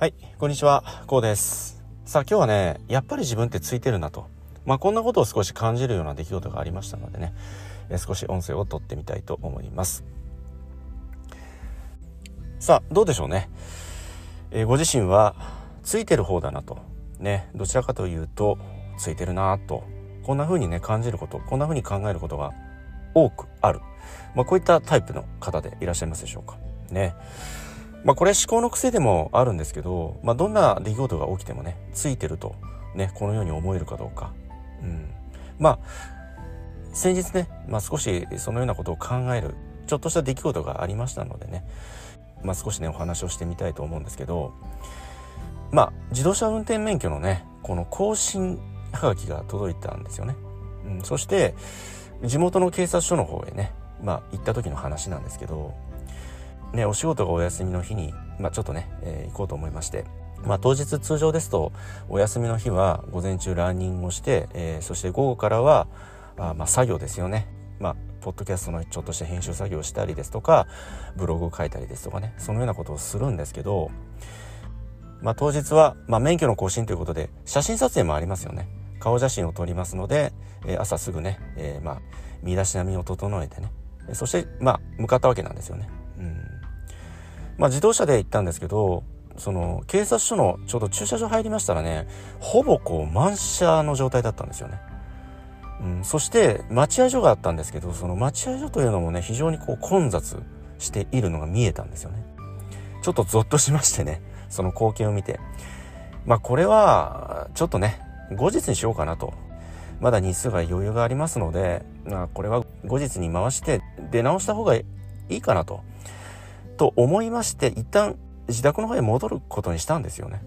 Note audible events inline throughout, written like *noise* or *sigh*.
はい、こんにちは、こうです。さあ今日はね、やっぱり自分ってついてるなと。まあこんなことを少し感じるような出来事がありましたのでね、え少し音声を取ってみたいと思います。さあ、どうでしょうね。え、ご自身はついてる方だなと。ね、どちらかというと、ついてるなと。こんな風にね、感じること、こんな風に考えることが多くある。まあこういったタイプの方でいらっしゃいますでしょうか。ね。まあこれ思考の癖でもあるんですけど、まあどんな出来事が起きてもね、ついてると、ね、このように思えるかどうか。うん。まあ、先日ね、まあ少しそのようなことを考える、ちょっとした出来事がありましたのでね、まあ少しね、お話をしてみたいと思うんですけど、まあ自動車運転免許のね、この更新はがきが届いたんですよね。うん、そして、地元の警察署の方へね、まあ行った時の話なんですけど、ね、お仕事がお休みの日に、まあ、ちょっとね、えー、行こうと思いまして、まあ、当日通常ですとお休みの日は午前中ランニングをして、えー、そして午後からはあまあ作業ですよね。まあポッドキャストのちょっとした編集作業をしたりですとかブログを書いたりですとかねそのようなことをするんですけど、まあ、当日は、まあ、免許の更新ということで写真撮影もありますよね顔写真を撮りますので、えー、朝すぐね、えー、まあ身だしなみを整えてねそしてまあ向かったわけなんですよね。うんまあ、自動車で行ったんですけどその警察署のちょうど駐車場入りましたらねほぼこう満車の状態だったんですよね。うん、そして待合所があったんですけどその待合所というのもね非常にこう混雑しているのが見えたんですよね。ちょっとゾッとしましてね *laughs* その光景を見てまあこれはちょっとね後日にしようかなとまだ日数が余裕がありますので、まあ、これは後日に回して出直した方がいいかなとと思いまして一旦自宅の方へ戻ることにしたんですよね。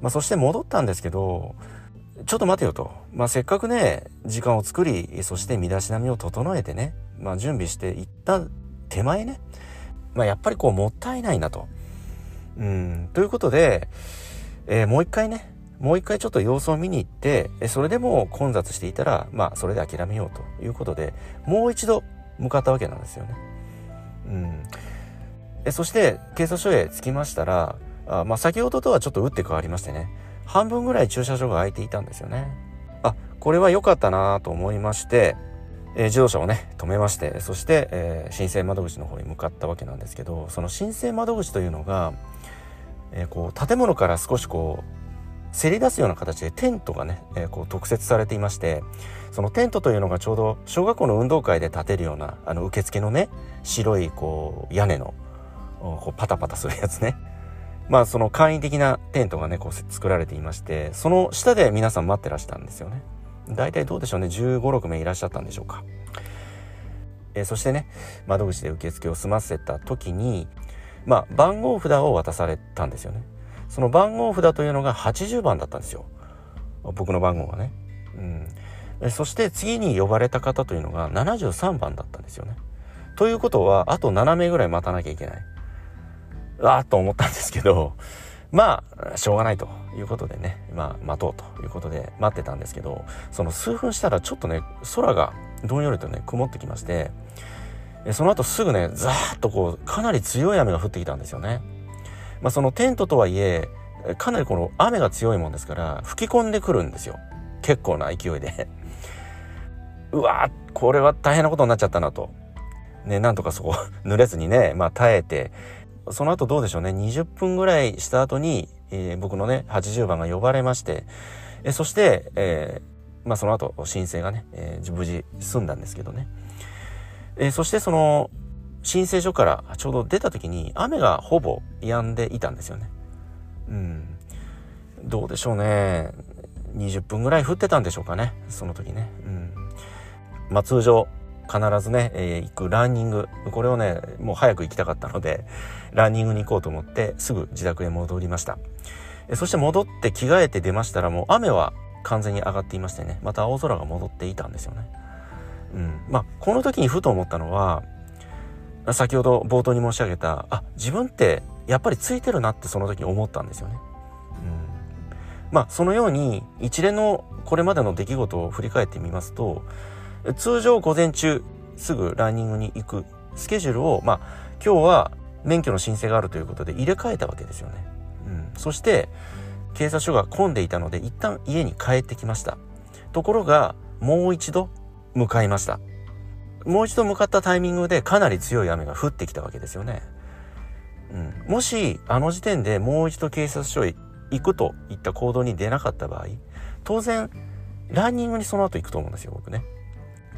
まあ、そして戻ったんですけどちょっと待てよと。まあ、せっかくね、時間を作り、そして身だしなみを整えてね、まあ、準備していった手前ね、まあ、やっぱりこう、もったいないなと。うん、ということで、えー、もう一回ね、もう一回ちょっと様子を見に行って、それでも混雑していたら、まあ、それで諦めようということで、もう一度向かったわけなんですよね。うん。えそして警察署へ着きましたらあ、まあ、先ほどとはちょっと打って変わりましてね半分ぐらい駐車場が空いていたんですよねあこれは良かったなと思いまして、えー、自動車をね止めましてそして、えー、申請窓口の方に向かったわけなんですけどその申請窓口というのが、えー、こう建物から少しこうせり出すような形でテントがね、えー、こう特設されていましてそのテントというのがちょうど小学校の運動会で建てるようなあの受付のね白いこう屋根のこうパタパタするやつね。まあその簡易的なテントがね、こう作られていまして、その下で皆さん待ってらしたんですよね。大体どうでしょうね、15、6名いらっしゃったんでしょうか。えー、そしてね、窓口で受付を済ませた時に、まあ番号札を渡されたんですよね。その番号札というのが80番だったんですよ。僕の番号がね。うん。そして次に呼ばれた方というのが73番だったんですよね。ということは、あと7名ぐらい待たなきゃいけない。わーっと思ったんですけど、まあ、しょうがないということでね、まあ、待とうということで待ってたんですけど、その数分したらちょっとね、空がどんよりとね、曇ってきまして、その後すぐね、ザーッとこう、かなり強い雨が降ってきたんですよね。まあ、そのテントとはいえ、かなりこの雨が強いもんですから、吹き込んでくるんですよ。結構な勢いで。*laughs* うわーこれは大変なことになっちゃったなと。ね、なんとかそこ *laughs* 濡れずにね、まあ耐えて、その後どうでしょうね、20分ぐらいした後に、えー、僕のね、80番が呼ばれまして、え、そして、えー、まあその後申請がね、えー、無事済んだんですけどね。え、そしてその、申請所からちょうど出た時に雨がほぼ止んでいたんですよね。うん。どうでしょうね。20分ぐらい降ってたんでしょうかね。その時ね。うん。まあ通常、必ずね、えー、行くランニング。これをね、もう早く行きたかったので、ランニングに行こうと思って、すぐ自宅へ戻りました。えそして戻って着替えて出ましたら、もう雨は完全に上がっていましてね、また青空が戻っていたんですよね。うん。まあ、この時にふと思ったのは、先ほど冒頭に申し上げた、あ、自分ってやっぱりついてるなってその時思ったんですよね。うん。まあ、そのように一連のこれまでの出来事を振り返ってみますと、通常午前中すぐランニングに行くスケジュールを、まあ、今日は免許の申請があるということで入れ替えたわけですよね。うん、そして警察署が混んでいたので一旦家に帰ってきました。ところがもう一度向かいました。もう一度向かったタイミングでかなり強い雨が降ってきたわけですよね。うん、もしあの時点でもう一度警察署へ行くといった行動に出なかった場合当然ランニングにその後行くと思うんですよ僕ね。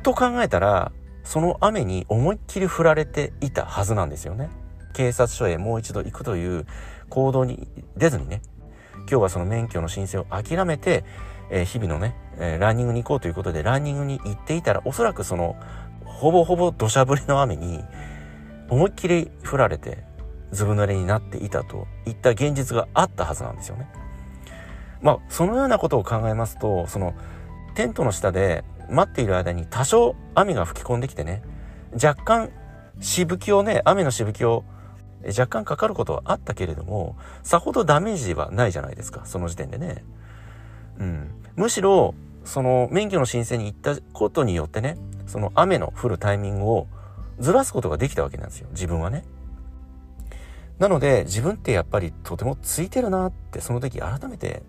と考えたらその雨に思いっきり降られていたはずなんですよね。警察署へもう一度行くという行動に出ずにね今日はその免許の申請を諦めて、えー、日々のね、えー、ランニングに行こうということでランニングに行っていたらおそらくそのほぼほぼ土砂降りの雨に思いっきり降られてずぶ濡れになっていたといった現実があったはずなんですよね。まあそのようなことを考えますとそのテントの下で待っている間に多少雨が吹き込んできてね若干しぶきをね雨のしぶきを若干かかることはあったけれどもさほどダメージはないじゃないですかその時点でね。うん、むしろその免許の申請に行ったことによってねその雨の降るタイミングをずらすことができたわけなんですよ自分はね。なので自分ってやっぱりとてもついてるなってその時改めて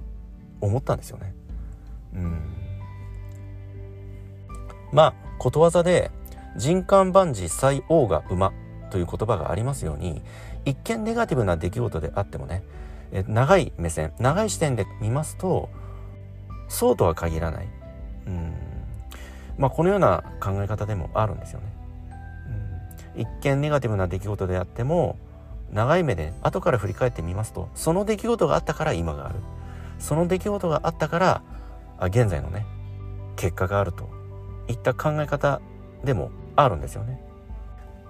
思ったんですよね。うん。まあことわざで人間万事最王が馬という言葉がありますように一見ネガティブな出来事であってもね長い目線長い視点で見ますとそうとは限らない。うんまあ、このような考え方でもあるんですよね。うん、一見ネガティブな出来事であっても長い目で後から振り返ってみますとその出来事があったから今があるその出来事があったからあ現在のね結果があるといった考え方でもあるんですよね。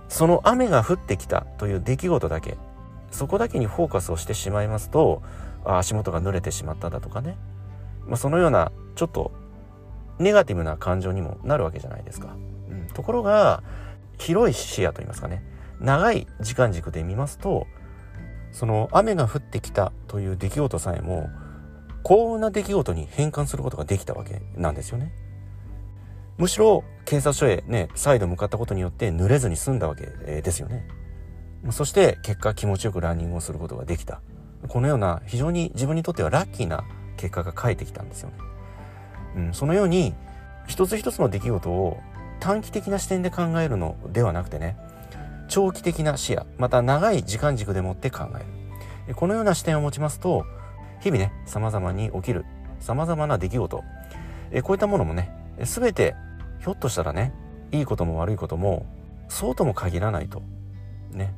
その雨が降ってきたという出来事だけそこだけにフォーカスをしてしまいますとあ足元が濡れてしまっただとかね、まあ、そのようなちょっとネガティブな感情にもなるわけじゃないですか。うん、ところが広い視野といいますかね長い時間軸で見ますとその雨が降ってきたという出来事さえも幸運な出来事に変換することができたわけなんですよね。むしろ警察署へね再度向かったことによって濡れずに済んだわけですよね。そして結果気持ちよくランニングをすることができた。このような非常に自分にとってはラッキーな結果が返ってきたんですよね。うん、そのように一つ一つの出来事を短期的な視点で考えるのではなくてね長期的な視野また長い時間軸でもって考えるこのような視点を持ちますと日々ね様々に起きる様々な出来事えこういったものもね全てひょっとしたらねいいことも悪いこともそうとも限らないとね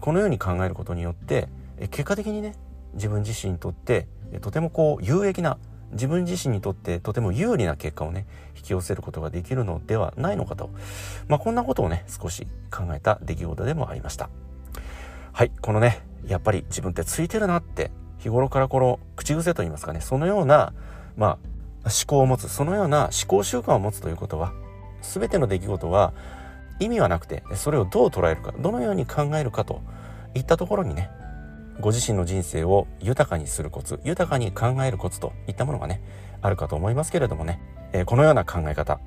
このように考えることによって結果的にね自分自身にとってとてもこう有益な自分自身にとってとても有利な結果をね引き寄せることができるのではないのかと、まあ、こんなことをね少し考えた出来事でもありました。はいこのねやっぱり自分ってついてるなって日頃からこの口癖といいますかねそのようなまあ思考を持つそのような思考習慣を持つということは全ての出来事は意味はなくてそれをどう捉えるかどのように考えるかといったところにねご自身の人生を豊かにするコツ豊かに考えるコツといったものがねあるかと思いますけれどもね、えー、このような考え方、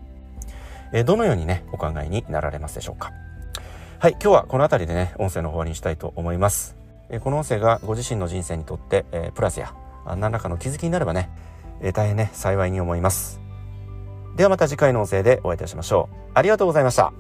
えー、どのようにねお考えになられますでしょうか。はい今日はこの辺りでね音声の方にしたいと思います、えー、この音声がご自身の人生にとって、えプラスや何らかの気づきになればね、え大変ね幸いに思います。ではまた次回の音声でお会いいたしましょう。ありがとうございました。